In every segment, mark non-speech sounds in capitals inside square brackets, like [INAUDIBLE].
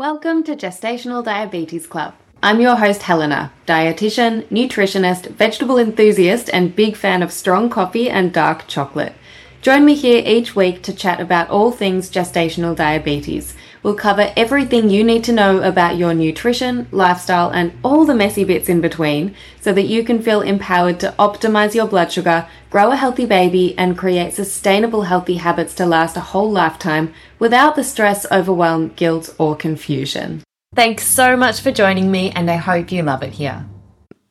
Welcome to Gestational Diabetes Club. I'm your host, Helena, dietitian, nutritionist, vegetable enthusiast, and big fan of strong coffee and dark chocolate. Join me here each week to chat about all things gestational diabetes. We'll cover everything you need to know about your nutrition, lifestyle, and all the messy bits in between so that you can feel empowered to optimize your blood sugar, grow a healthy baby, and create sustainable healthy habits to last a whole lifetime without the stress, overwhelm, guilt, or confusion. Thanks so much for joining me, and I hope you love it here.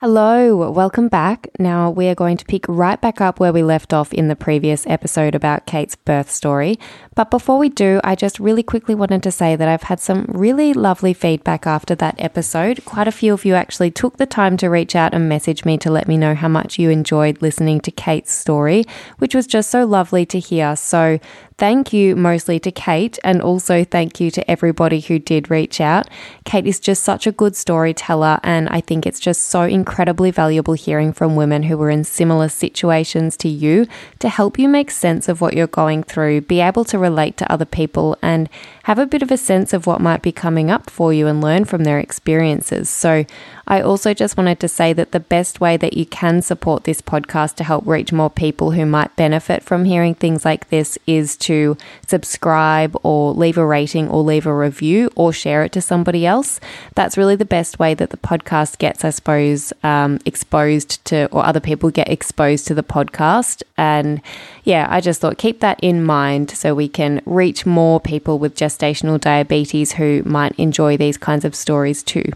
Hello, welcome back. Now we are going to pick right back up where we left off in the previous episode about Kate's birth story. But before we do, I just really quickly wanted to say that I've had some really lovely feedback after that episode. Quite a few of you actually took the time to reach out and message me to let me know how much you enjoyed listening to Kate's story, which was just so lovely to hear. So thank you mostly to Kate and also thank you to everybody who did reach out. Kate is just such a good storyteller, and I think it's just so incredibly valuable hearing from women who were in similar situations to you to help you make sense of what you're going through, be able to relate to other people, and have a bit of a sense of what might be coming up for you and learn from their experiences. So, I also just wanted to say that the best way that you can support this podcast to help reach more people who might benefit from hearing things like this is to subscribe or leave a rating or leave a review or share it to somebody else. That's really the best way that the podcast gets, I suppose, um, exposed to, or other people get exposed to the podcast. And yeah, I just thought keep that in mind so we can reach more people with gestational diabetes who might enjoy these kinds of stories too.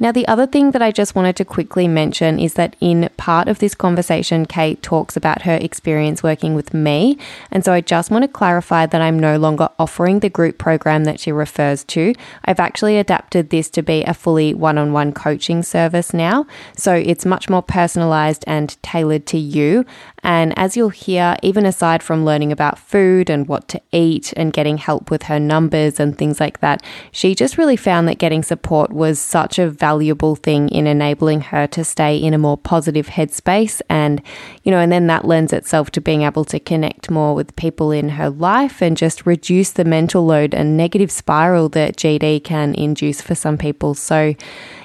Now, the other thing that I just wanted to quickly mention is that in part of this conversation, Kate talks about her experience working with me. And so I just want to clarify that I'm no longer offering the group program that she refers to. I've actually adapted this to be a fully one on one coaching service now. So it's much more personalized and tailored to you. And as you'll hear, even aside from learning about food and what to eat and getting help with her numbers and things like that, she just really found that getting support was such a valuable thing in enabling her to stay in a more positive headspace. And, you know, and then that lends itself to being able to connect more with people in her life and just reduce the mental load and negative spiral that GD can induce for some people. So,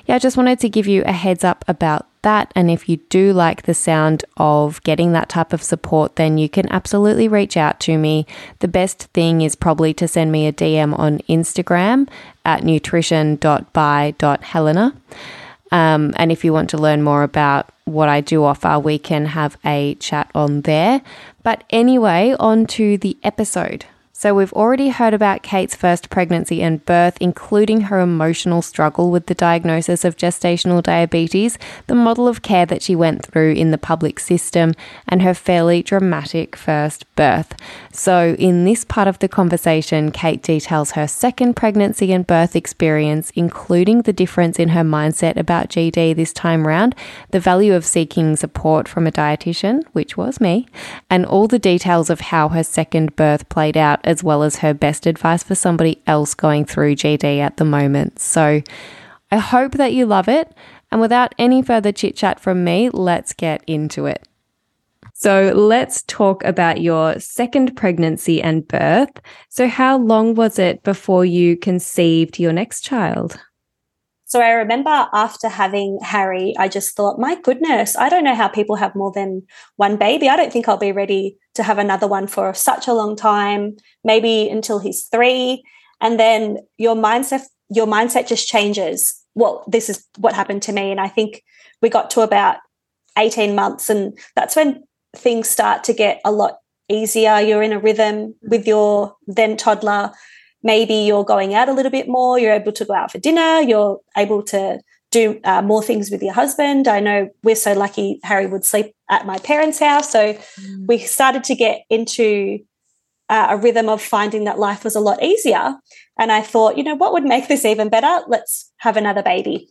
yeah, I just wanted to give you a heads up about that. And if you do like the sound of getting that type of support, then you can absolutely reach out to me. The best thing is probably to send me a DM on Instagram at nutrition.by.helena. Um, and if you want to learn more about what I do offer, we can have a chat on there. But anyway, on to the episode. So, we've already heard about Kate's first pregnancy and birth, including her emotional struggle with the diagnosis of gestational diabetes, the model of care that she went through in the public system, and her fairly dramatic first birth. So, in this part of the conversation, Kate details her second pregnancy and birth experience, including the difference in her mindset about GD this time round, the value of seeking support from a dietitian, which was me, and all the details of how her second birth played out as well as her best advice for somebody else going through GD at the moment. So I hope that you love it. And without any further chit chat from me, let's get into it. So let's talk about your second pregnancy and birth. So, how long was it before you conceived your next child? So I remember after having Harry, I just thought, my goodness, I don't know how people have more than one baby. I don't think I'll be ready to have another one for such a long time, maybe until he's three. And then your mindset, your mindset just changes. Well, this is what happened to me. And I think we got to about 18 months, and that's when things start to get a lot easier. You're in a rhythm with your then toddler maybe you're going out a little bit more, you're able to go out for dinner, you're able to do uh, more things with your husband. I know we're so lucky Harry would sleep at my parents' house. So mm. we started to get into uh, a rhythm of finding that life was a lot easier. And I thought, you know, what would make this even better? Let's have another baby.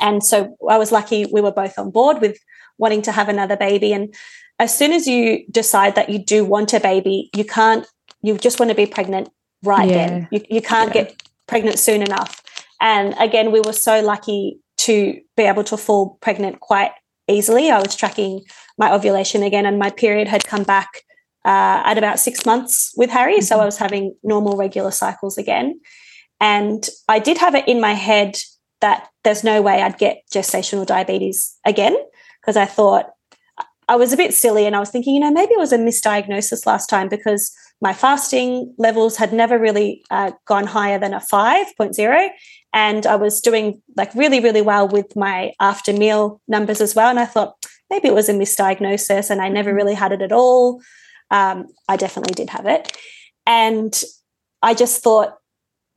And so I was lucky we were both on board with wanting to have another baby. And as soon as you decide that you do want a baby, you can't, you just want to be pregnant right yeah. then. You, you can't yeah. get pregnant soon enough. And again, we were so lucky to be able to fall pregnant quite easily. I was tracking my ovulation again, and my period had come back uh, at about six months with Harry. Mm-hmm. So I was having normal, regular cycles again. And I did have it in my head that there's no way I'd get gestational diabetes again because I thought I was a bit silly and I was thinking, you know, maybe it was a misdiagnosis last time because my fasting levels had never really uh, gone higher than a 5.0. And I was doing like really, really well with my after meal numbers as well. And I thought maybe it was a misdiagnosis and I never really had it at all. Um, I definitely did have it. And I just thought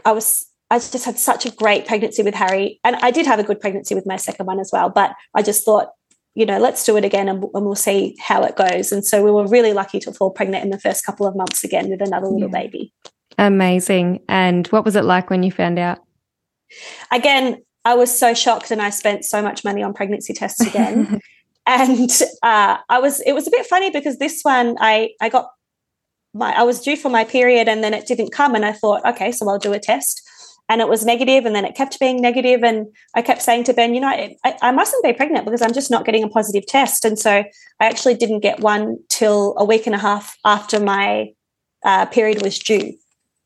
I was I just had such a great pregnancy with Harry. And I did have a good pregnancy with my second one as well. But I just thought, you know, let's do it again and, and we'll see how it goes. And so we were really lucky to fall pregnant in the first couple of months again with another little yeah. baby. Amazing. And what was it like when you found out? Again, I was so shocked and I spent so much money on pregnancy tests again. [LAUGHS] and uh, I was, it was a bit funny because this one I, I got my, I was due for my period and then it didn't come. And I thought, okay, so I'll do a test and it was negative and then it kept being negative and i kept saying to ben you know I, I, mustn't be pregnant because i'm just not getting a positive test and so i actually didn't get one till a week and a half after my uh, period was due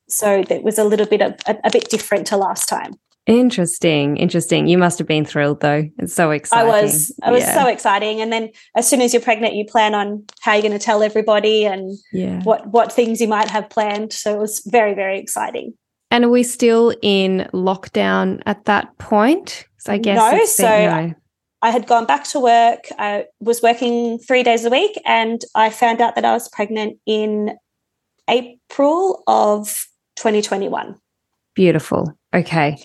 so it was a little bit of a, a bit different to last time Interesting, interesting. You must have been thrilled though. It's so exciting. I was. It was yeah. so exciting. And then as soon as you're pregnant, you plan on how you're going to tell everybody and yeah. what what things you might have planned. So it was very, very exciting. And are we still in lockdown at that point? So I guess no. So no. I had gone back to work. I was working three days a week, and I found out that I was pregnant in April of 2021. Beautiful. Okay.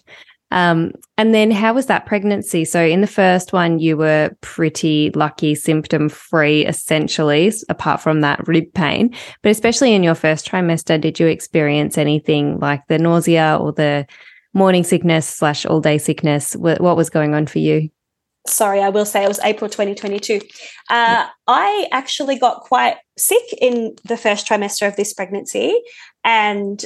Um, and then how was that pregnancy? So in the first one, you were pretty lucky, symptom free, essentially, apart from that rib pain. But especially in your first trimester, did you experience anything like the nausea or the morning sickness slash all day sickness? What was going on for you? Sorry, I will say it was April 2022. Uh, yeah. I actually got quite sick in the first trimester of this pregnancy. And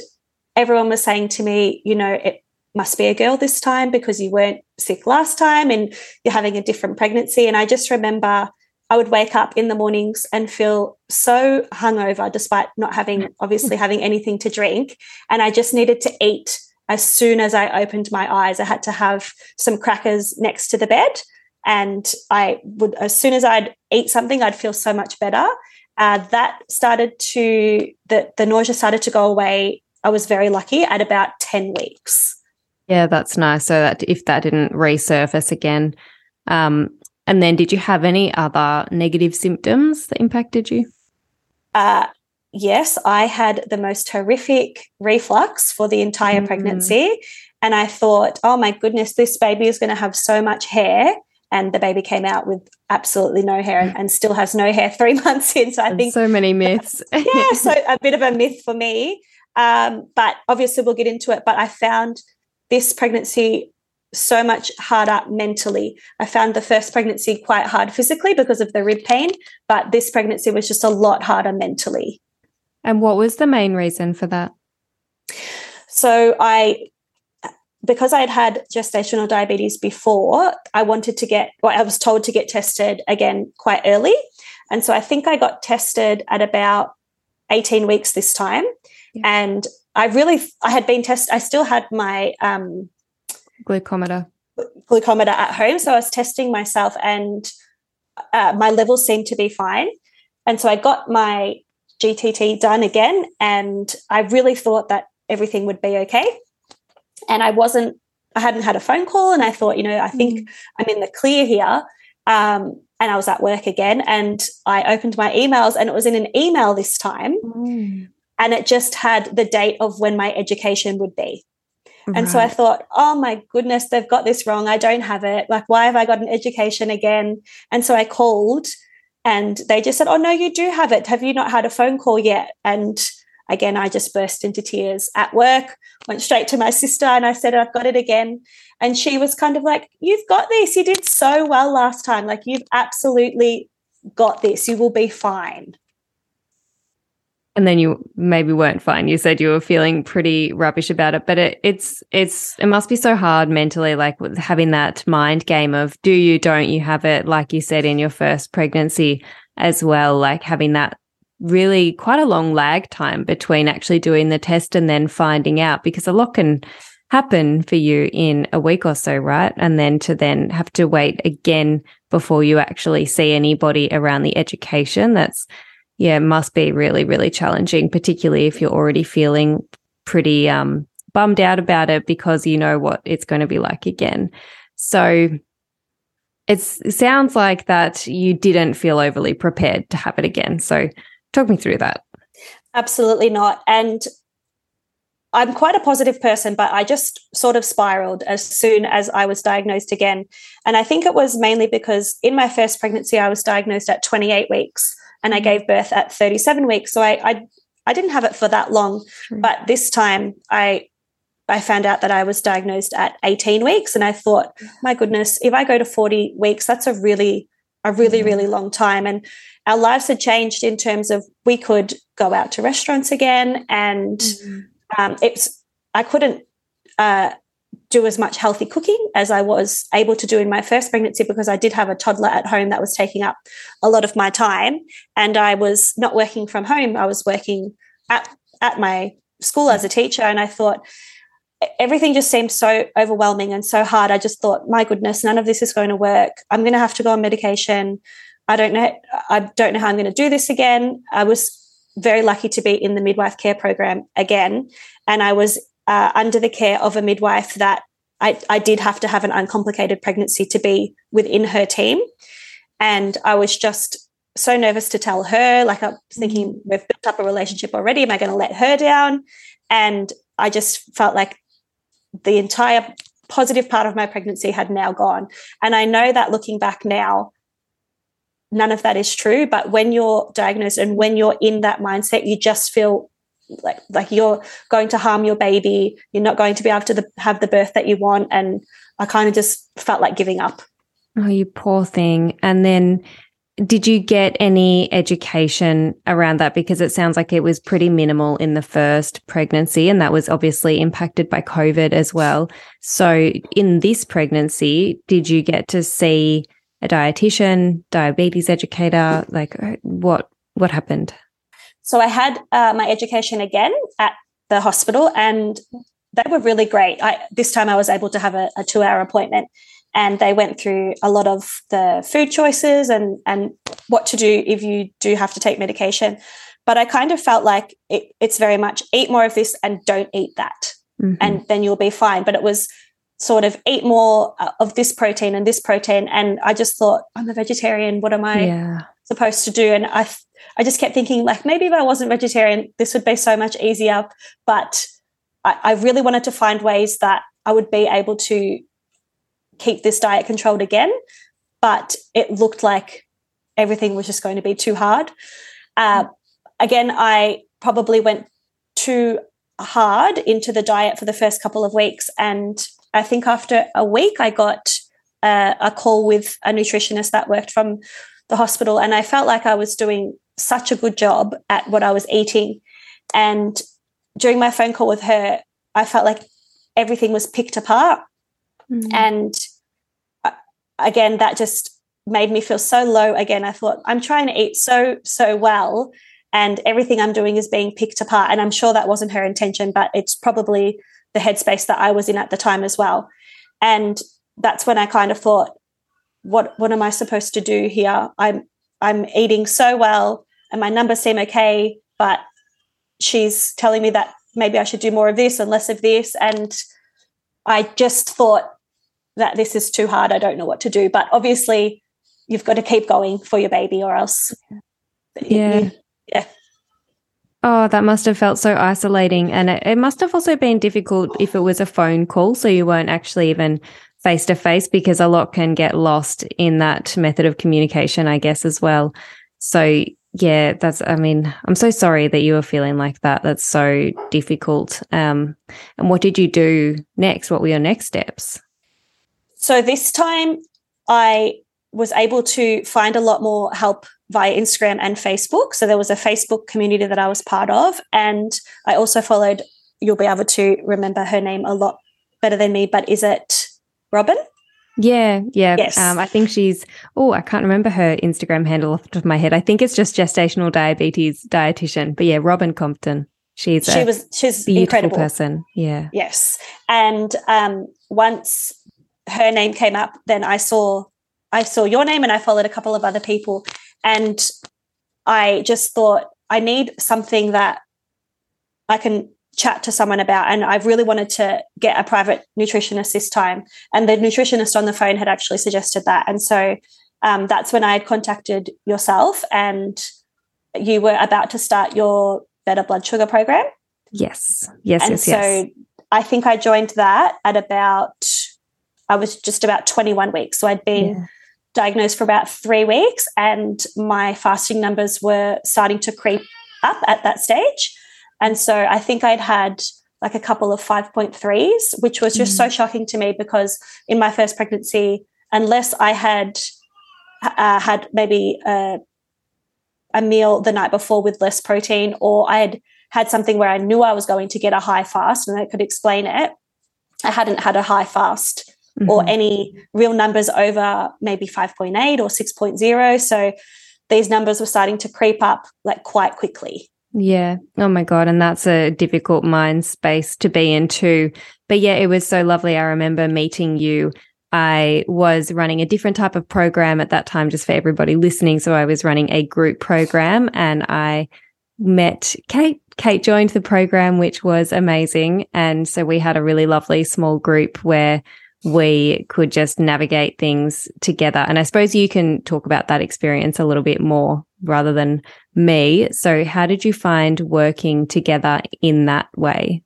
everyone was saying to me, you know, it, must be a girl this time because you weren't sick last time and you're having a different pregnancy. And I just remember I would wake up in the mornings and feel so hungover despite not having obviously having anything to drink. And I just needed to eat as soon as I opened my eyes. I had to have some crackers next to the bed. And I would, as soon as I'd eat something, I'd feel so much better. Uh, that started to, the, the nausea started to go away. I was very lucky at about 10 weeks. Yeah, that's nice. So that if that didn't resurface again, um, and then did you have any other negative symptoms that impacted you? Uh, yes, I had the most horrific reflux for the entire mm. pregnancy. And I thought, oh my goodness, this baby is going to have so much hair. And the baby came out with absolutely no hair and, and still has no hair [LAUGHS] three months in. So I think so many [LAUGHS] myths. yeah, so [LAUGHS] a bit of a myth for me. Um, but obviously, we'll get into it. But I found this pregnancy so much harder mentally. I found the first pregnancy quite hard physically because of the rib pain, but this pregnancy was just a lot harder mentally. And what was the main reason for that? So I because I had had gestational diabetes before, I wanted to get, well, I was told to get tested again quite early. And so I think I got tested at about 18 weeks this time. Yeah. And I really, I had been tested, I still had my um, glucometer glucometer at home. So I was testing myself and uh, my levels seemed to be fine. And so I got my GTT done again. And I really thought that everything would be okay. And I wasn't, I hadn't had a phone call. And I thought, you know, I think mm. I'm in the clear here. Um, and I was at work again and I opened my emails and it was in an email this time. Mm and it just had the date of when my education would be. Right. And so I thought, oh my goodness, they've got this wrong. I don't have it. Like, why have I got an education again? And so I called and they just said, oh, no, you do have it. Have you not had a phone call yet? And again, I just burst into tears at work, went straight to my sister and I said, I've got it again. And she was kind of like, You've got this. You did so well last time. Like, you've absolutely got this. You will be fine and then you maybe weren't fine. You said you were feeling pretty rubbish about it, but it, it's it's it must be so hard mentally, like having that mind game of do you, don't you have it, like you said in your first pregnancy as well, like having that really quite a long lag time between actually doing the test and then finding out because a lot can happen for you in a week or so, right? And then to then have to wait again before you actually see anybody around the education. That's, yeah, must be really, really challenging, particularly if you're already feeling pretty um, bummed out about it because you know what it's going to be like again. So it sounds like that you didn't feel overly prepared to have it again. So talk me through that. Absolutely not. And I'm quite a positive person, but I just sort of spiraled as soon as I was diagnosed again. And I think it was mainly because in my first pregnancy, I was diagnosed at 28 weeks and I mm. gave birth at 37 weeks. So I, I, I didn't have it for that long. But this time I I found out that I was diagnosed at 18 weeks. And I thought, my goodness, if I go to 40 weeks, that's a really, a really, mm. really long time. And our lives had changed in terms of we could go out to restaurants again and mm-hmm um, it's I couldn't uh, do as much healthy cooking as I was able to do in my first pregnancy because I did have a toddler at home that was taking up a lot of my time, and I was not working from home. I was working at at my school as a teacher, and I thought everything just seemed so overwhelming and so hard. I just thought, my goodness, none of this is going to work. I'm going to have to go on medication. I don't know. I don't know how I'm going to do this again. I was very lucky to be in the midwife care program again. And I was uh, under the care of a midwife that I, I did have to have an uncomplicated pregnancy to be within her team. And I was just so nervous to tell her. Like I was thinking, mm-hmm. we've built up a relationship already. Am I going to let her down? And I just felt like the entire positive part of my pregnancy had now gone. And I know that looking back now, none of that is true. But when you're diagnosed and when you're in that mindset, you just feel like like you're going to harm your baby. You're not going to be able to the, have the birth that you want. And I kind of just felt like giving up. Oh, you poor thing. And then did you get any education around that? Because it sounds like it was pretty minimal in the first pregnancy, and that was obviously impacted by COVID as well. So, in this pregnancy, did you get to see a dietitian, diabetes educator? Like uh, what what happened? So I had uh, my education again at the hospital, and they were really great. I, this time I was able to have a, a two hour appointment, and they went through a lot of the food choices and and what to do if you do have to take medication. But I kind of felt like it, it's very much eat more of this and don't eat that, mm-hmm. and then you'll be fine. But it was sort of eat more uh, of this protein and this protein. And I just thought, I'm a vegetarian. What am I yeah. supposed to do? And I, I just kept thinking, like, maybe if I wasn't vegetarian, this would be so much easier. But I, I really wanted to find ways that I would be able to keep this diet controlled again. But it looked like everything was just going to be too hard. Uh, again, I probably went too hard into the diet for the first couple of weeks and I think after a week, I got uh, a call with a nutritionist that worked from the hospital, and I felt like I was doing such a good job at what I was eating. And during my phone call with her, I felt like everything was picked apart. Mm. And uh, again, that just made me feel so low again. I thought, I'm trying to eat so, so well, and everything I'm doing is being picked apart. And I'm sure that wasn't her intention, but it's probably the headspace that I was in at the time as well. And that's when I kind of thought, what what am I supposed to do here? I'm I'm eating so well and my numbers seem okay, but she's telling me that maybe I should do more of this and less of this. And I just thought that this is too hard. I don't know what to do. But obviously, you've got to keep going for your baby or else. Yeah. You, yeah. Oh, that must have felt so isolating. And it, it, must have also been difficult if it was a phone call. So you weren't actually even face to face because a lot can get lost in that method of communication, I guess, as well. So, yeah, that's, I mean, I'm so sorry that you were feeling like that. That's so difficult. Um, and what did you do next? What were your next steps? So this time I was able to find a lot more help via Instagram and Facebook. So there was a Facebook community that I was part of. And I also followed, you'll be able to remember her name a lot better than me, but is it Robin? Yeah, yeah. Yes. Um, I think she's, oh, I can't remember her Instagram handle off the top of my head. I think it's just gestational diabetes dietitian. But yeah, Robin Compton. She's she was she's beautiful incredible person. Yeah. Yes, and um, once her name came up, then I saw I saw your name, and I followed a couple of other people, and I just thought I need something that I can chat to someone about and i've really wanted to get a private nutritionist this time and the nutritionist on the phone had actually suggested that and so um, that's when I had contacted yourself and you were about to start your better blood sugar program Yes. Yes. and yes. so yes. I think I joined that at about I was just about 21 weeks so I'd been Yeah. diagnosed for about three weeks and my fasting numbers were starting to creep up at that stage. And so I think I'd had like a couple of 5.3s, which was just so shocking to me because in my first pregnancy, unless I had uh, had maybe a, a meal the night before with less protein, or I had had something where I knew I was going to get a high fast and I could explain it, I hadn't had a high fast or Mhm. any real numbers over maybe 5.8 or 6.0. So these numbers were starting to creep up like quite quickly. Yeah. Oh my God. And that's a difficult mind space to be in too. But yeah, it was so lovely. I remember meeting you. I was running a different type of program at that time, just for everybody listening. So I was running a group program and I met Kate. Kate joined the program, which was amazing. And so we had a really lovely small group where we could just navigate things together. And I suppose you can talk about that experience a little bit more rather than me. So, how did you find working together in that way?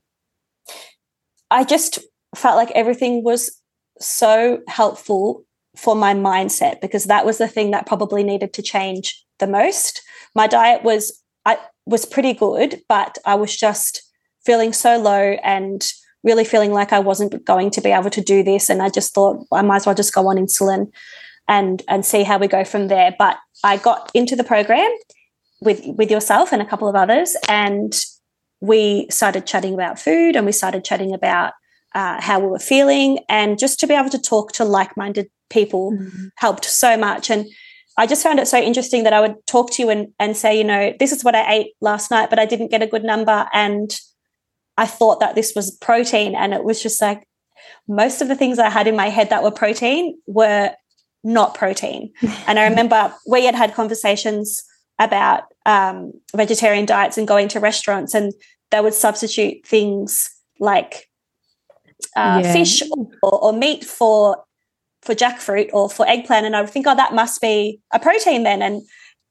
I just felt like everything was so helpful for my mindset because that was the thing that probably needed to change the most. My diet was I was pretty good, but I was just feeling so low and really feeling like I wasn't going to be able to do this and I just thought I might as well just go on insulin and and see how we go from there. But I got into the program with with yourself and a couple of others and we started chatting about food and we started chatting about uh, how we were feeling and just to be able to talk to like-minded people helped so much. And i just found it so interesting that i would talk to you and, and say you know this is what i ate last night but i didn't get a good number and i thought that this was protein. And it was just like most of the things i had in my head that were protein were not protein. [LAUGHS] And i remember we had had conversations about um, vegetarian diets and going to restaurants and they would substitute things like uh, Yeah. fish or, or meat for for jackfruit or for eggplant. And i would think oh that must be a protein then. And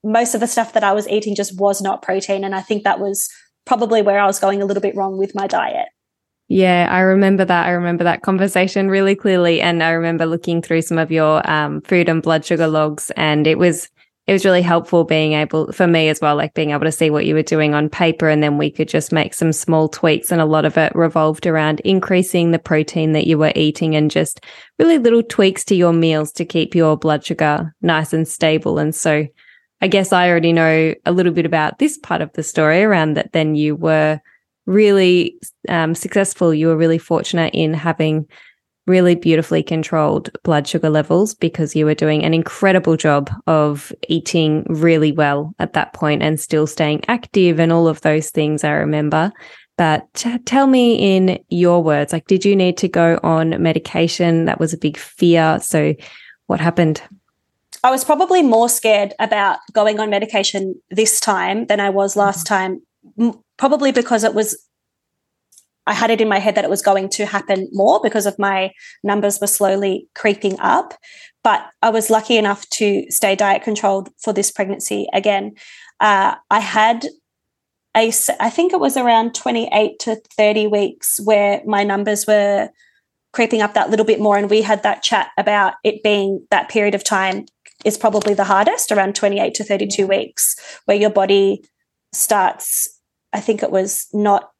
most of the stuff that i was eating just was not protein. And i think that was probably where i was going a little bit wrong with my diet Yeah, I remember that. I remember that conversation really clearly, and I remember looking through some of your um, food and blood sugar logs, and it was it was really helpful being able for me as well, like being able to see what you were doing on paper, and then we could just make some small tweaks, and a lot of it revolved around increasing the protein that you were eating, and just really little tweaks to your meals to keep your blood sugar nice and stable. And so, I guess I already know a little bit about this part of the story around that. Then you were really um, successful. You were really fortunate in having really beautifully controlled blood sugar levels because you were doing an incredible job of eating really well at that point and still staying active and all of those things I remember. But t- tell me in your words, like, did you need to go on medication? That was a big fear. So what happened? i was probably more scared about going on medication this time than i was last time m- probably because it was I had it in my head that it was going to happen more because of my numbers were slowly creeping up. But I was lucky enough to stay diet controlled for this pregnancy again. Uh, I had a, I think it was around 28 to 30 weeks where my numbers were creeping up that little bit more. And we had that chat about it being that period of time is probably the hardest, around 28 to 32 weeks, where your body starts, I think it was not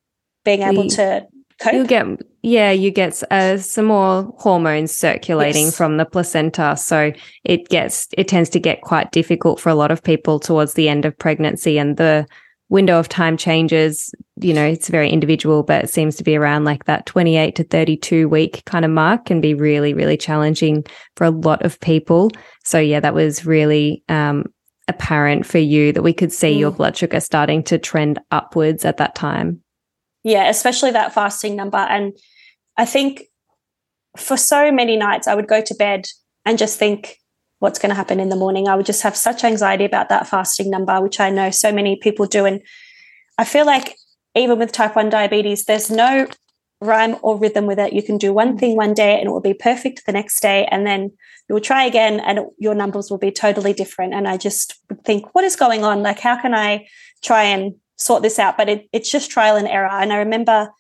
being able to cope. You get, yeah, you get uh, some more hormones circulating Yes. from the placenta. So it gets, it tends to get quite difficult for a lot of people towards the end of pregnancy and the window of time changes. You know, it's very individual, but it seems to be around like that 28 to 32 week kind of mark can be really, really challenging for a lot of people. So yeah, that was really, um, apparent for you that we could see your Mm. blood sugar starting to trend upwards at that time. Yeah, especially that fasting number. And I think for so many nights, I would go to bed and just think, what's going to happen in the morning? I would just have such anxiety about that fasting number, which I know so many people do. And I feel like even with type 1 diabetes, there's no rhyme or rhythm with it. You can do one thing one day and it will be perfect the next day. And then you'll try again and your numbers will be totally different. And I just would think, what is going on? Like, how can I try and sort this out? But it, it's just trial and error. And I remember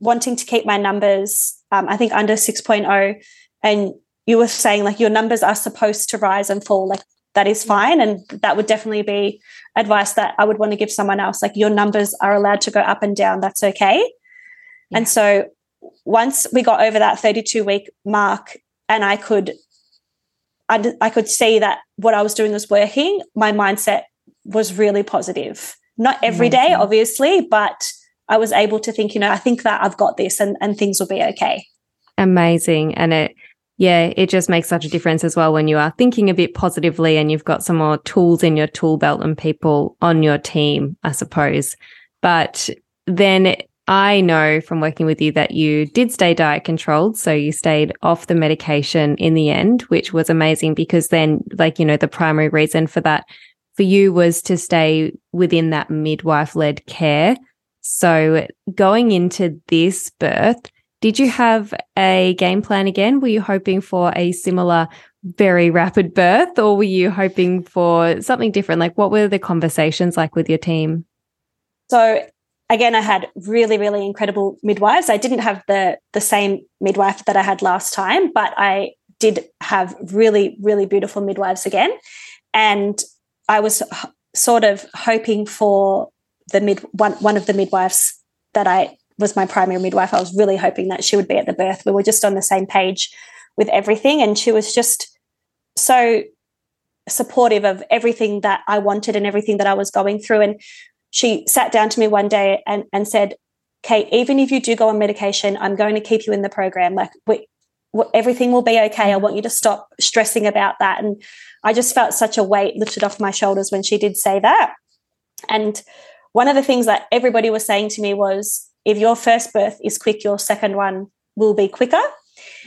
wanting to keep my numbers, um, I think under 6.0. And you were saying like your numbers are supposed to rise and fall. Like that is fine. And that would definitely be advice that I would want to give someone else. Like your numbers are allowed to go up and down. That's okay. Yeah. And so once we got over that 32 week mark and I could I, I could see that what I was doing was working, my mindset was really positive. Not every Amazing. day, obviously, but I was able to think, you know, I think that I've got this and, and things will be okay. Amazing. And it, yeah, it just makes such a difference as well when you are thinking a bit positively and you've got some more tools in your tool belt and people on your team, I suppose. But then I know from working with you that you did stay diet controlled. So you stayed off the medication in the end, which was amazing because then, like, you know, the primary reason for that for you was to stay within that midwife led care. So going into this birth, did you have a game plan again? Were you hoping for a similar, very rapid birth, or were you hoping for something different? Like, what were the conversations like with your team? So, again, I had really, really incredible midwives. I didn't have the the same midwife that I had last time, but I did have really, really beautiful midwives again, and I was sort of hoping for the mid one one of the midwives that I was my primary midwife. I was really hoping that she would be at the birth. We were just on the same page with everything. And she was just so supportive of everything that I wanted and everything that I was going through. And she sat down to me one day and, and said, Kate, even if you do go on medication, I'm going to keep you in the program. Like, we, everything will be okay. I want you to stop stressing about that. And I just felt such a weight lifted off my shoulders when she did say that. And one of the things that everybody was saying to me was, if your first birth is quick, your second one will be quicker.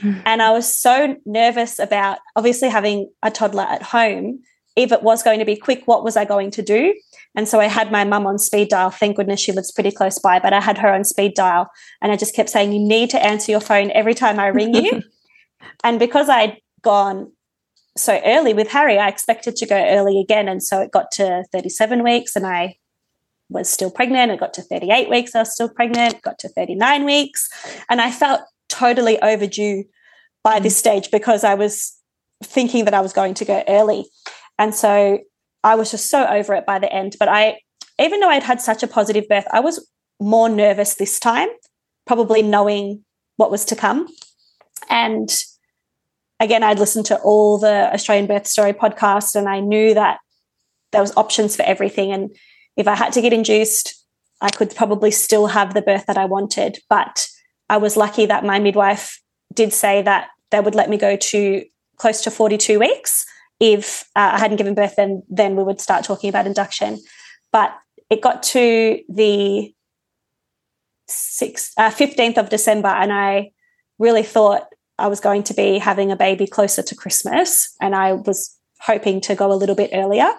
Mm. And I was so nervous about obviously having a toddler at home. If it was going to be quick, what was I going to do? And so I had my mum on speed dial. Thank goodness she lives pretty close by, but I had her on speed dial. And I just kept saying, You need to answer your phone every time I ring you. [LAUGHS] and because I'd gone so early with Harry, I expected to go early again. And so it got to 37 weeks and I was still pregnant. It got to 38 weeks, I was still pregnant, got to 39 weeks. And I felt totally overdue by this mm. stage because I was thinking that I was going to go early. And so I was just so over it by the end. But I, even though I'd had such a positive birth, I was more nervous this time, probably knowing what was to come. And again, I'd listened to all the Australian Birth Story podcast and I knew that there was options for everything. And if I had to get induced, I could probably still have the birth that I wanted. But I was lucky that my midwife did say that they would let me go to close to 42 weeks. If uh, I hadn't given birth, then then we would start talking about induction. But it got to the uh, 15th of December, and I really thought I was going to be having a baby closer to Christmas, and I was hoping to go a little bit earlier.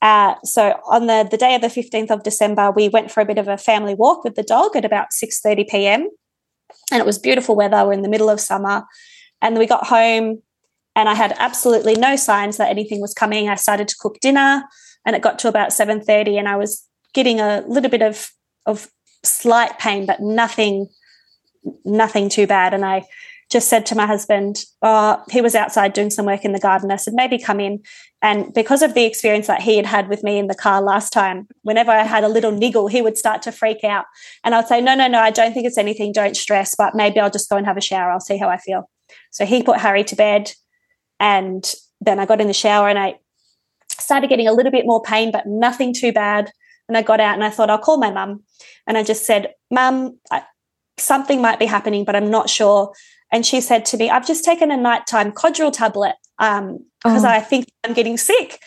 Uh, so on the, the day of the 15th of December, we went for a bit of a family walk with the dog at about 6.30 p.m. And it was beautiful weather. We're in the middle of summer. And we got home and I had absolutely no signs that anything was coming. I started to cook dinner and it got to about 7.30 and I was getting a little bit of, of slight pain, but nothing, nothing too bad. And I just said to my husband, oh, he was outside doing some work in the garden. I said, maybe come in. And because of the experience that he had had with me in the car last time, whenever I had a little niggle, he would start to freak out. And I'd say, no, no, no, I don't think it's anything. Don't stress, but maybe I'll just go and have a shower. I'll see how I feel. So he put Harry to bed. And then I got in the shower and I started getting a little bit more pain, but nothing too bad. And I got out and I thought, I'll call my mum. And I just said, Mum, something might be happening, but I'm not sure. And she said to me, I've just taken a nighttime Codral tablet because um, oh. I think I'm getting sick.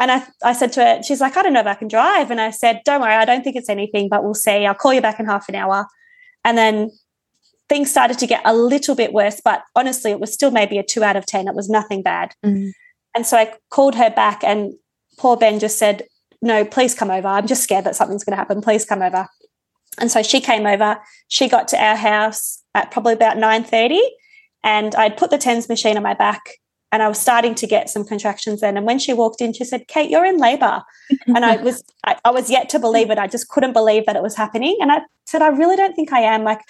And I, I said to her, she's like, I don't know if I can drive. And I said, don't worry, I don't think it's anything, but we'll see. I'll call you back in half an hour. And then things started to get a little bit worse, but honestly, it was still maybe a two out of 10. It was nothing bad. Mm. And so I called her back, and poor Ben just said, No, please come over. I'm just scared that something's going to happen. Please come over. And so she came over. She got to our house at probably about 9:30 and I'd put the TENS machine on my back and I was starting to get some contractions then. And when she walked in, she said, Kate, you're in labor. [LAUGHS] and I was I, I, was yet to believe it. I just couldn't believe that it was happening. And I said, I really don't think I am. Like,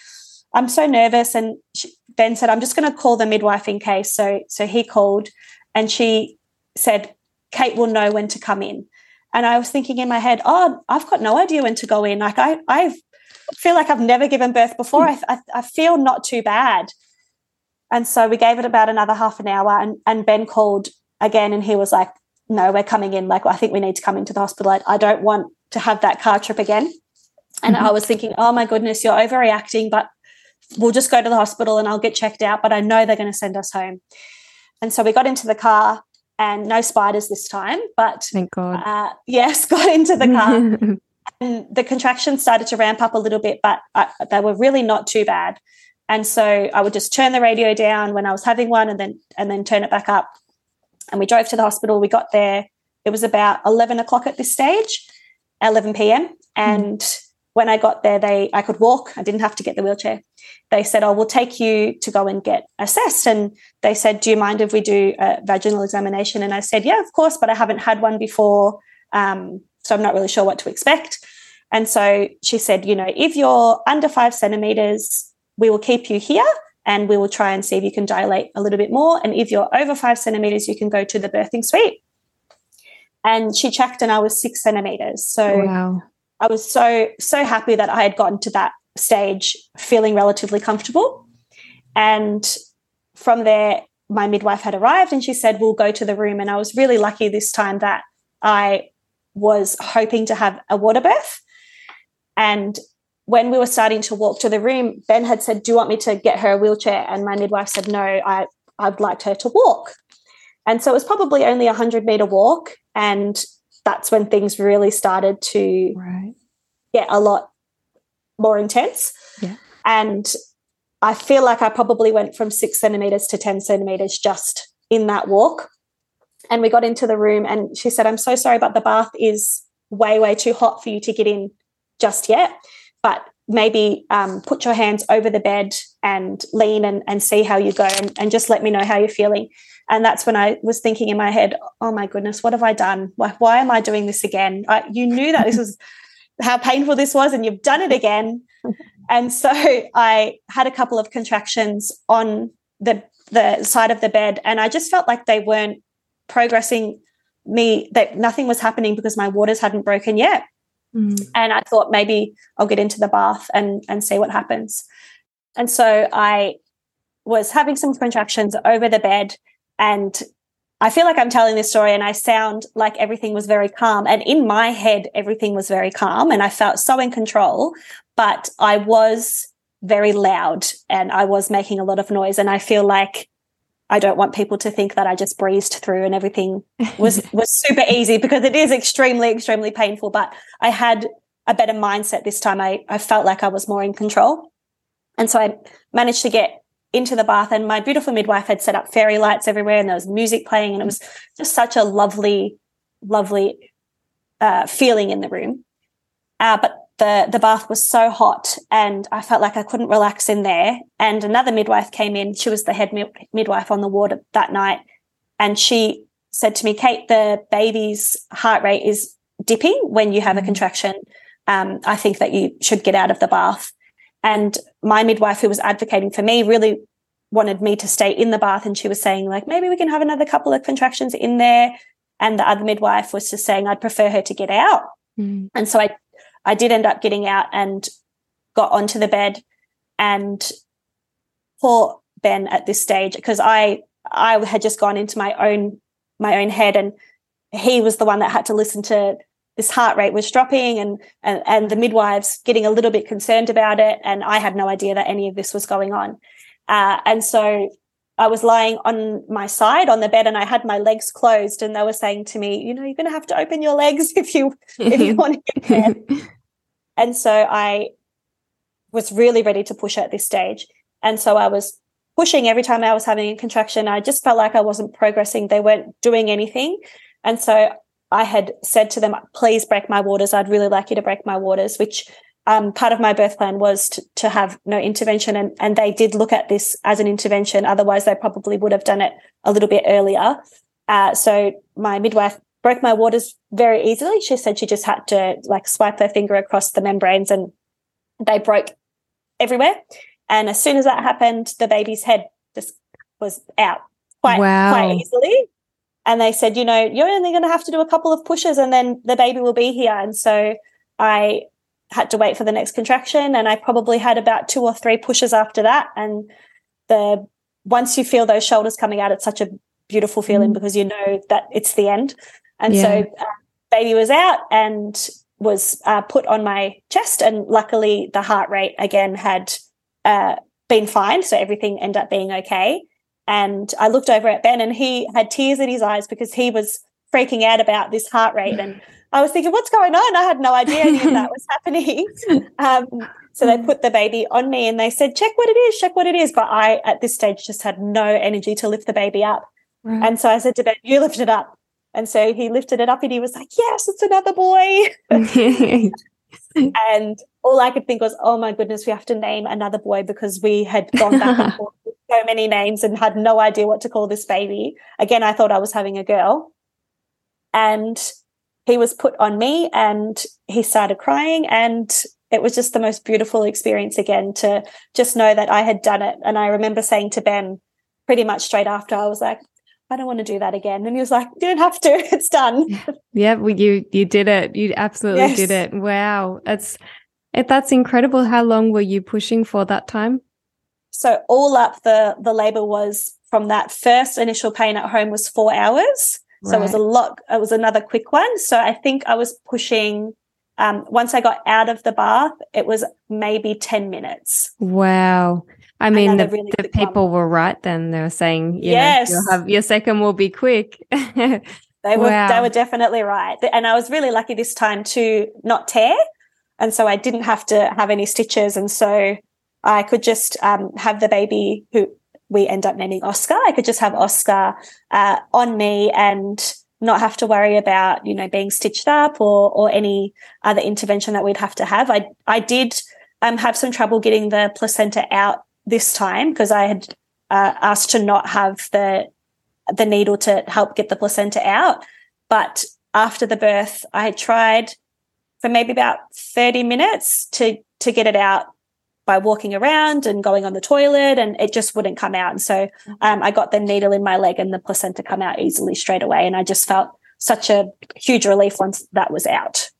I'm so nervous. And she, Ben said, I'm just going to call the midwife in case. So so he called and she said, Kate will know when to come in. And I was thinking in my head, oh, I've got no idea when to go in. Like I I feel like I've never given birth before. I, I, I feel not too bad. And so we gave it about another half an hour, and, and Ben called again, and he was like, No, we're coming in. Like, I think we need to come into the hospital. I, I don't want to have that car trip again. And mm-hmm. I was thinking, Oh my goodness, you're overreacting, but we'll just go to the hospital and I'll get checked out. But I know they're going to send us home. And so we got into the car and no spiders this time, but thank God. Uh, yes, [LAUGHS] got into the car. [LAUGHS] and the contractions started to ramp up a little bit, but I, they were really not too bad. And so I would just turn the radio down when I was having one and then and then turn it back up. And we drove to the hospital. We got there. It was about 11 o'clock at this stage, 11 p.m. And mm. When I got there, they I could walk. I didn't have to get the wheelchair. They said, "Oh, we'll take you to go and get assessed." And they said, "Do you mind if we do a vaginal examination?" And I said, "Yeah, of course, but I haven't had one before, um, so I'm not really sure what to expect." And so she said, "You know, if you're under five centimeters, we will keep you here and we will try and see if you can dilate a little bit more. And if you're over five centimeters, you can go to the birthing suite. And she checked and I was six centimeters. So wow. I was so, so happy that I had gotten to that stage feeling relatively comfortable. And from there, my midwife had arrived and she said, We'll go to the room. And I was really lucky this time that I was hoping to have a water birth. And when we were starting to walk to the room, Ben had said, Do you want me to get her a wheelchair? And my midwife said, No, I, I'd like her to walk. And so it was probably only a 100 meter walk. And that's when things really started to right. Get a lot more intense. Yeah. And I feel like I probably went from six centimeters to 10 centimeters just in that walk. And we got into the room, and she said, I'm so sorry, but the bath is way, way too hot for you to get in just yet but maybe um, put your hands over the bed and lean and, and see how you go and, and just let me know how you're feeling. And that's when I was thinking in my head, oh my goodness, what have I done? Why, why am I doing this again? I, you knew that this was how painful this was, and you've done it again. [LAUGHS] And so I had a couple of contractions on the the side of the bed, and I just felt like they weren't progressing me, that nothing was happening because my waters hadn't broken yet. Mm. And I thought maybe I'll get into the bath and, and see what happens. And so I was having some contractions over the bed and I feel like I'm telling this story and I sound like everything was very calm. And in my head, everything was very calm and I felt so in control. But I was very loud and I was making a lot of noise. And I feel like I don't want people to think that I just breezed through and everything was [LAUGHS] was super easy because it is extremely extremely painful but I had a better mindset this time I I felt like I was more in control and so I managed to get into the bath and my beautiful midwife had set up fairy lights everywhere and there was music playing and it was just such a lovely lovely uh, feeling in the room uh, but the the bath was so hot and I felt like I couldn't relax in there. And another midwife came in. She was the head midwife on the ward that night, and she said to me, "Kate, the baby's heart rate is dipping when you have a mm. contraction. Um, I think that you should get out of the bath." And my midwife, who was advocating for me, really wanted me to stay in the bath, and she was saying like, maybe we can have another couple of contractions in there. And the other midwife was just saying, I'd prefer her to get out. Mm. And so I I did end up getting out and got onto the bed and poor Ben at this stage because I I had just gone into my own my own head and he was the one that had to listen to this heart rate was dropping and, and and the midwives getting a little bit concerned about it and I had no idea that any of this was going on uh, and so I was lying on my side on the bed and I had my legs closed and they were saying to me you know you're going to have to open your legs [LAUGHS] if you if you want to get there [LAUGHS] and so I was really ready to push at this stage. And so I was pushing every time I was having a contraction. I just felt like I wasn't progressing. They weren't doing anything. And so I had said to them, please break my waters. I'd really like you to break my waters, which um, part of my birth plan was to, to have no intervention. And, and they did look at this as an intervention. Otherwise, they probably would have done it a little bit earlier. Uh, so my midwife broke my waters very easily. She said she just had to like swipe her finger across the membranes and they broke everywhere. And as soon as that happened, the baby's head just was out quite wow. quite easily. And they said, you know, you're only going to have to do a couple of pushes and then the baby will be here. And so I had to wait for the next contraction and I probably had about two or three pushes after that. And the once you feel those shoulders coming out, it's such a beautiful feeling mm. because you know that it's the end. And yeah. so uh, baby was out and was uh, put on my chest. And luckily, the heart rate again had uh, been fine. So everything ended up being okay. And I looked over at Ben and he had tears in his eyes because he was freaking out about this heart rate. And I was thinking, what's going on? I had no idea any of that was [LAUGHS] happening. Um, so they put the baby on me and they said, check what it is, check what it is. But I, at this stage, just had no energy to lift the baby up. Right. And so I said to Ben, you lift it up. And so he lifted it up and he was like, yes, it's another boy. [LAUGHS] and all I could think was, oh my goodness, we have to name another boy because we had gone back and forth [LAUGHS] so many names and had no idea what to call this baby. Again, I thought I was having a girl. And he was put on me and he started crying. And it was just the most beautiful experience again to just know that I had done it. And I remember saying to Ben pretty much straight after, I was like, I don't want to do that again. And he was like, you don't have to, [LAUGHS] it's done. [LAUGHS] Yeah, well, you you did it. You absolutely yes. did it. Wow. It's it, that's incredible. How long were you pushing for that time? So all up the the labor was from that first initial pain at home was four hours. Right. So it was a lot, it was another quick one. So I think I was pushing um, once I got out of the bath, it was maybe 10 minutes. Wow. I mean, the, really the people one. were right then. They were saying, yes, know, have, your second will be quick. [LAUGHS] they were, wow. they were definitely right. And I was really lucky this time to not tear. And so I didn't have to have any stitches. And so I could just um, have the baby who we end up naming Oscar. I could just have Oscar uh, on me and not have to worry about, you know, being stitched up or, or any other intervention that we'd have to have. I, I did um, have some trouble getting the placenta out this time because I had uh, asked to not have the the needle to help get the placenta out. But after the birth, I had tried for maybe about 30 minutes to to get it out by walking around and going on the toilet and it just wouldn't come out. And so um, I got the needle in my leg and the placenta come out easily straight away. And I just felt such a huge relief once that was out.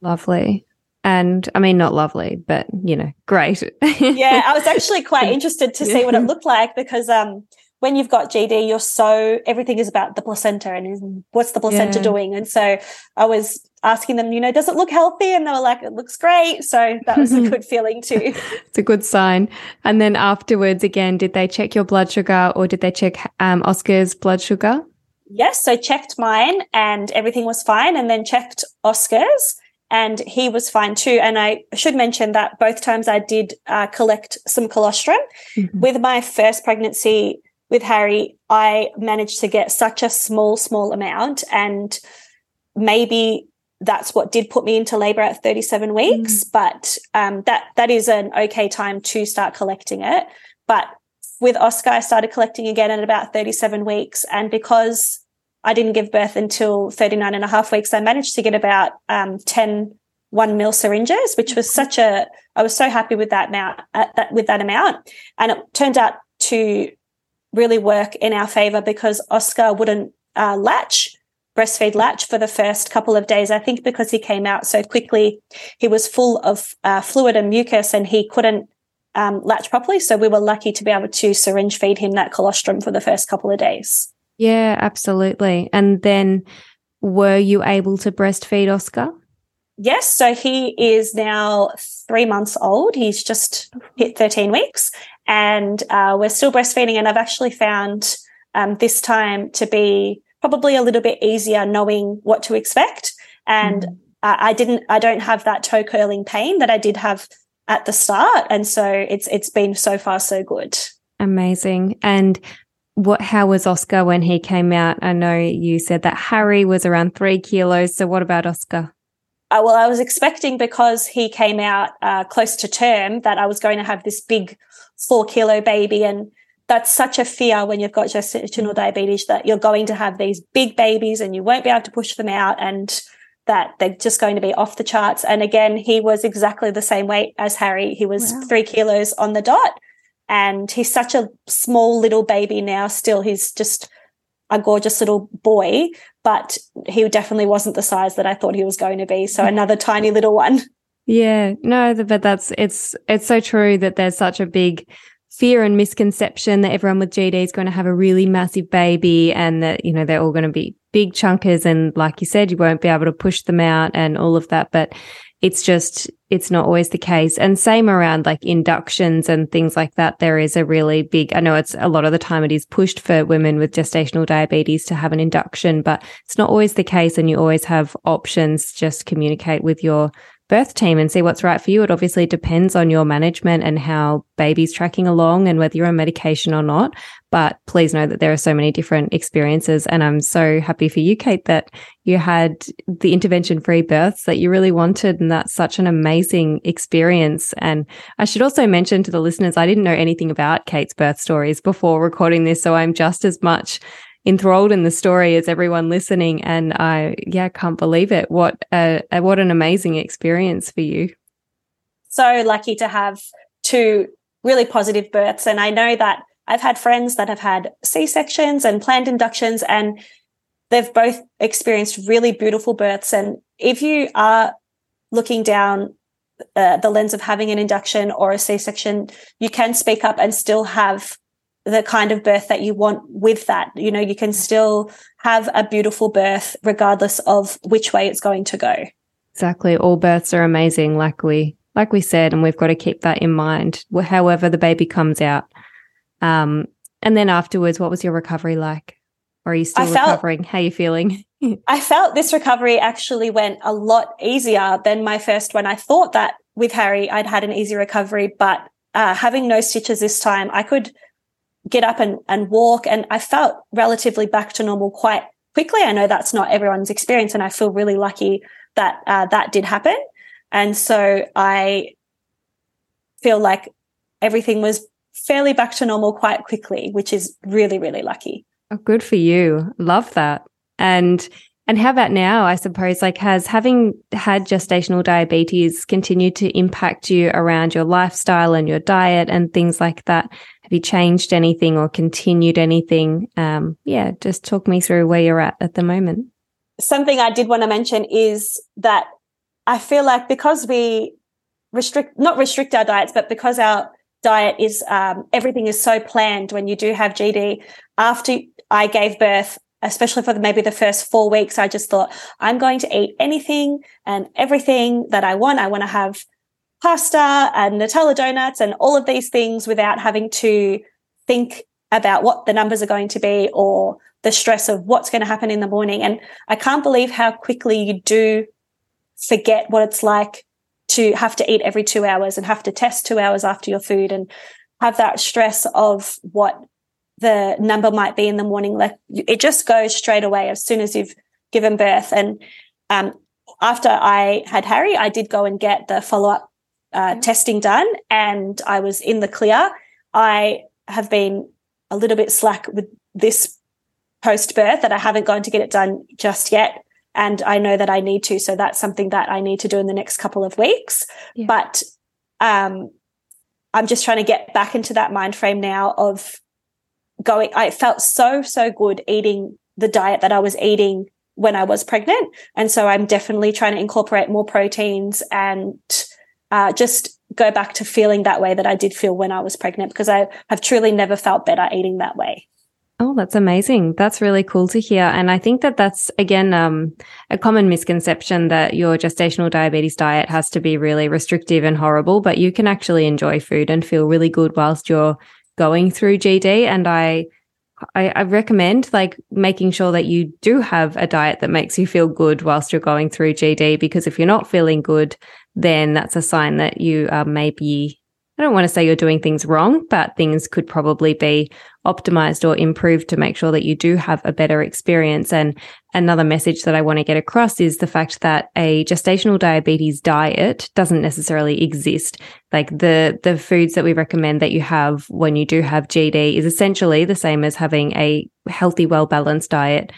Lovely and I mean, not lovely, but you know, great. [LAUGHS] yeah, I was actually quite [LAUGHS] interested to see what it looked like because um, when you've got GD, you're so everything is about the placenta and what's the placenta yeah. doing. And so I was asking them, you know, does it look healthy? And they were like, it looks great. So that was a [LAUGHS] good feeling too. it's a good sign. And then afterwards, again, did they check your blood sugar or did they check um, Oscar's blood sugar? Yes, so checked mine and everything was fine, and then checked Oscar's and he was fine too. And I should mention that both times I did uh, collect some colostrum. Mm-hmm. With my first pregnancy with Harry, I managed to get such a small, small amount. And maybe that's what did put me into labor at 37 weeks. Mm. But um, that that is an okay time to start collecting it. But with Oscar, I started collecting again at about 37 weeks. And because I didn't give birth until 39 and a half weeks. I managed to get about um, 10 one mil syringes, which was such a, I was so happy with that amount, uh, that, with that amount. And it turned out to really work in our favor because Oscar wouldn't uh, latch, breastfeed latch for the first couple of days. I think because he came out so quickly, he was full of uh, fluid and mucus and he couldn't um, latch properly. So we were lucky to be able to syringe feed him that colostrum for the first couple of days. Yeah, absolutely. And then were you able to breastfeed Oscar? Yes. So he is now three months old. He's just hit 13 weeks and uh, we're still breastfeeding. And I've actually found um, this time to be probably a little bit easier knowing what to expect. And mm. uh, I didn't, I don't have that toe curling pain that I did have at the start. And so it's it's been so far so good. Amazing. And what how was Oscar when he came out? I know you said that Harry was around three kilos. So what about Oscar? Uh, well, I was expecting because he came out uh, close to term that I was going to have this big four kilo baby. And that's such a fear when you've got gestational mm. diabetes that you're going to have these big babies and you won't be able to push them out and that they're just going to be off the charts. And again, he was exactly the same weight as Harry. He was wow. three kilos on the dot. And he's such a small little baby now, still. He's just a gorgeous little boy, but he definitely wasn't the size that I thought he was going to be. So mm. another tiny little one. Yeah, no, but that's it's it's so true that there's such a big fear and misconception that everyone with GD is going to have a really massive baby and that you know they're all going to be big chunkers and like you said you won't be able to push them out and all of that but it's just it's not always the case. And same around like inductions and things like that there is a really big i know it's a lot of the time it is pushed for women with gestational diabetes to have an induction but it's not always the case and you always have options just communicate with your birth team and see what's right for you. It obviously depends on your management and how baby's tracking along and whether you're on medication or not. But please know that there are so many different experiences. And I'm so happy for you, Kate, that you had the intervention free births that you really wanted. And that's such an amazing experience. And I should also mention to the listeners, I didn't know anything about Kate's birth stories before recording this. So I'm just as much enthralled in the story as everyone listening. And I, yeah, can't believe it. What a, what an amazing experience for you. So lucky to have two really positive births. And I know that I've had friends that have had C sections and planned inductions, and they've both experienced really beautiful births. And if you are looking down uh, the lens of having an induction or a C section, you can speak up and still have the kind of birth that you want with that. You know, you can still have a beautiful birth regardless of which way it's going to go. Exactly. All births are amazing, like we like we said, and we've got to keep that in mind. However, the baby comes out. Um, and then afterwards, what was your recovery like? Or are you still felt, recovering? How are you feeling? [LAUGHS] I felt this recovery actually went a lot easier than my first one. I thought that with Harry, I'd had an easy recovery, but uh, having no stitches this time, I could get up and, and walk. And I felt relatively back to normal quite quickly. I know that's not everyone's experience, and I feel really lucky that uh, that did happen. And so I feel like everything was fairly back to normal quite quickly, which is really, really lucky. Oh, good for you. Love that. And and how about now? I suppose, like, has having had gestational diabetes continued to impact you around your lifestyle and your diet and things like that? Have you changed anything or continued anything? Um, yeah, just talk me through where you're at at the moment. Something I did want to mention is that I feel like because we restrict, not restrict our diets, but because our diet is, um, everything is so planned when you do have GD, after I gave birth, especially for maybe the first four weeks, I just thought, I'm going to eat anything and everything that I want. I want to have pasta and Nutella donuts and all of these things without having to think about what the numbers are going to be or the stress of what's going to happen in the morning. And I can't believe how quickly you do forget what it's like to have to eat every two hours and have to test two hours after your food and have that stress of what the number might be in the morning. Like it just goes straight away as soon as you've given birth. And um, after I had Harry, I did go and get the follow up uh, testing done, and I was in the clear. I have been a little bit slack with this post birth that I haven't gone to get it done just yet. And I know that I need to. So that's something that I need to do in the next couple of weeks. Yeah. But um, I'm just trying to get back into that mind frame now of going. I felt so, so good eating the diet that I was eating when I was pregnant. And so I'm definitely trying to incorporate more proteins and uh, just go back to feeling that way that I did feel when I was pregnant because I have truly never felt better eating that way. Oh, that's amazing. That's really cool to hear. And I think that that's, again, um, a common misconception that your gestational diabetes diet has to be really restrictive and horrible, but you can actually enjoy food and feel really good whilst you're going through GD. And I, I, I, recommend like making sure that you do have a diet that makes you feel good whilst you're going through GD, because if you're not feeling good, then that's a sign that you are maybe I don't want to say you're doing things wrong, but things could probably be optimized or improved to make sure that you do have a better experience. And another message that I want to get across is the fact that a gestational diabetes diet doesn't necessarily exist. Like the, the foods that we recommend that you have when you do have GD is essentially the same as having a healthy, well balanced diet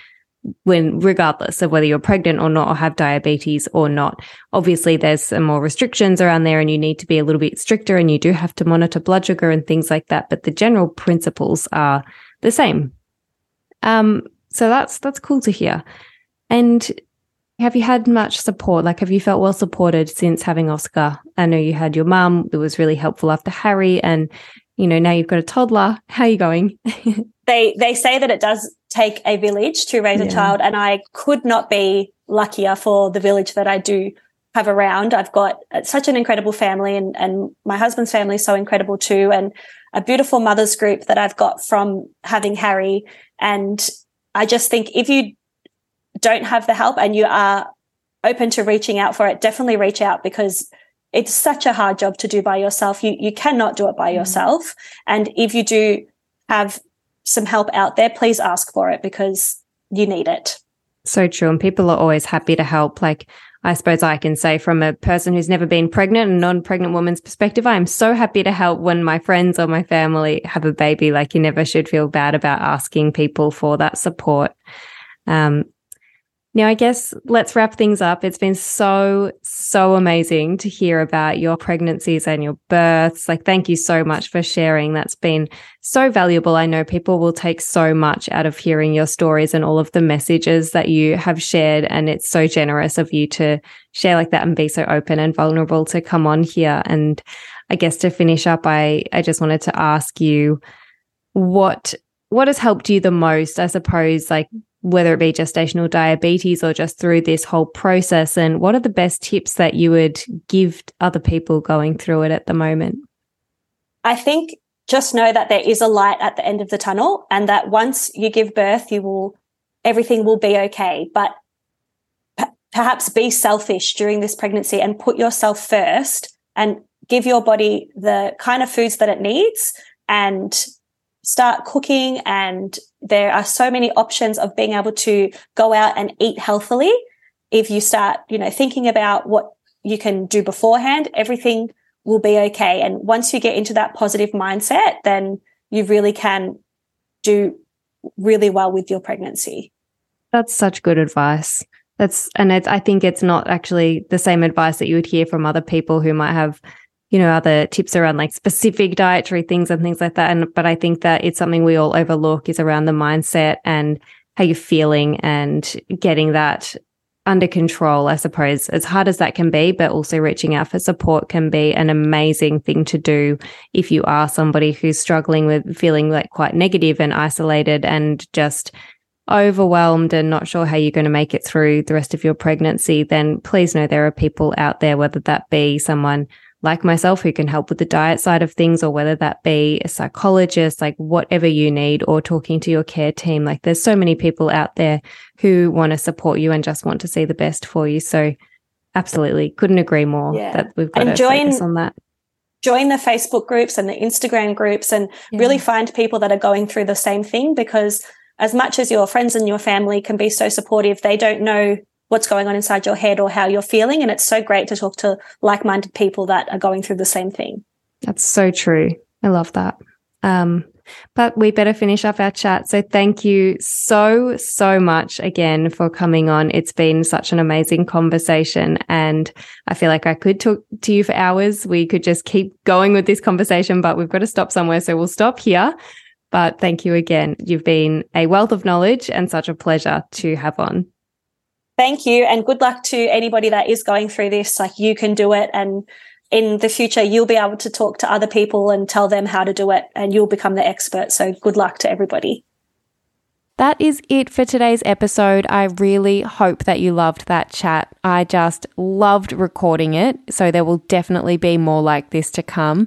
when regardless of whether you're pregnant or not or have diabetes or not obviously there's some more restrictions around there and you need to be a little bit stricter and you do have to monitor blood sugar and things like that but the general principles are the same. Um so that's that's cool to hear. And have you had much support? Like have you felt well supported since having oscar? I know you had your mum. That was really helpful after harry and you know now you've got a toddler. How are you going? [LAUGHS] They they say that it does take a village to raise yeah. a child and I could not be luckier for the village that I do have around. I've got such an incredible family and, and my husband's family is so incredible too. And a beautiful mothers group that I've got from having Harry. And I just think if you don't have the help and you are open to reaching out for it, definitely reach out because it's such a hard job to do by yourself. You you cannot do it by mm. yourself. And if you do have some help out there, please ask for it because you need it. So true. And people are always happy to help. Like, I suppose I can say from a person who's never been pregnant, and non pregnant woman's perspective, I'm so happy to help when my friends or my family have a baby. Like, you never should feel bad about asking people for that support. Um, now, I guess let's wrap things up. It's been so, so amazing to hear about your pregnancies and your births. Like, thank you so much for sharing. That's been so valuable. I know people will take so much out of hearing your stories and all of the messages that you have shared. And it's so generous of you to share like that and be so open and vulnerable to come on here. And I guess to finish up, I, I just wanted to ask you what what has helped you the most i suppose like whether it be gestational diabetes or just through this whole process? And what are the best tips that you would give other people going through it at the moment? I think just know that there is a light at the end of the tunnel and that once you give birth, you will, everything will be okay. But p- perhaps be selfish during this pregnancy and put yourself first and give your body the kind of foods that it needs and start cooking and there are so many options of being able to go out and eat healthily. If you start you know thinking about what you can do beforehand everything will be okay. And once you get into that positive mindset then you really can do really well with your pregnancy. That's such good advice. That's and it's i think it's not actually the same advice that you would hear from other people who might have you know, other tips around like specific dietary things and things like that. And, but I think that it's something we all overlook is around the mindset and how you're feeling and getting that under control, I suppose, as hard as that can be, but also reaching out for support can be an amazing thing to do if you are somebody who's struggling with feeling like quite negative and isolated and just overwhelmed and not sure how you're going to make it through the rest of your pregnancy, then please know there are people out there, whether that be someone like myself who can help with the diet side of things, or whether that be a psychologist, like whatever you need, or talking to your care team. Like there's so many people out there who want to support you and just want to see the best for you. So absolutely couldn't agree more yeah. that we've got and to join, focus on that. Join the Facebook groups and the Instagram groups and yeah. really find people that are going through the same thing because as much as your friends and your family can be so supportive, they don't know what's going on inside your head or how you're feeling. And it's so great to talk to like minded people that are going through the same thing. That's so true. I love that. Um, but we better finish up our chat. So thank you so, so much again for coming on. It's been such an amazing conversation. And I feel like I could talk to you for hours. We could just keep going with this conversation, but we've got to stop somewhere. So we'll stop here. But thank you again. You've been a wealth of knowledge and such a pleasure to have on. Thank you. And good luck to anybody that is going through this. Like you can do it. And in the future, you'll be able to talk to other people and tell them how to do it and you'll become the expert. So good luck to everybody. That is it for today's episode. I really hope that you loved that chat. I just loved recording it. So there will definitely be more like this to come.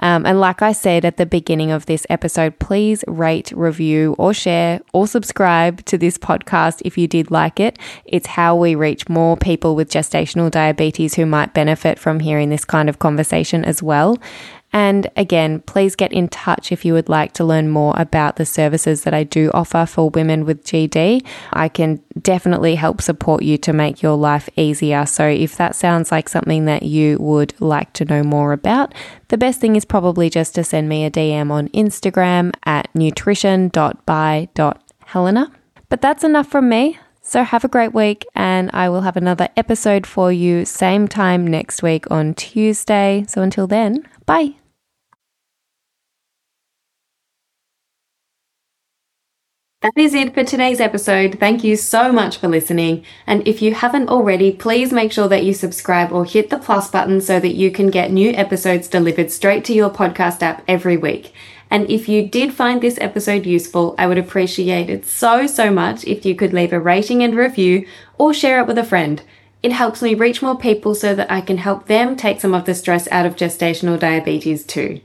Um, and like I said at the beginning of this episode, please rate, review, or share or subscribe to this podcast if you did like it. It's how we reach more people with gestational diabetes who might benefit from hearing this kind of conversation as well. And again, please get in touch if you would like to learn more about the services that I do offer for women with GD. I can definitely help support you to make your life easier. So if that sounds like something that you would like to know more about, the best thing is probably just to send me a DM on Instagram at nutrition.by.helena. But that's enough from me. So have a great week, and I will have another episode for you same time next week on Tuesday. So until then, bye. That is it for today's episode. Thank you so much for listening. And if you haven't already, please make sure that you subscribe or hit the plus button so that you can get new episodes delivered straight to your podcast app every week. And if you did find this episode useful, I would appreciate it so, so much if you could leave a rating and review or share it with a friend. It helps me reach more people so that I can help them take some of the stress out of gestational diabetes too.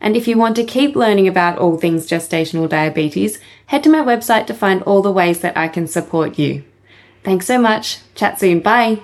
And if you want to keep learning about all things gestational diabetes, head to my website to find all the ways that I can support you. Thanks so much. Chat soon. Bye.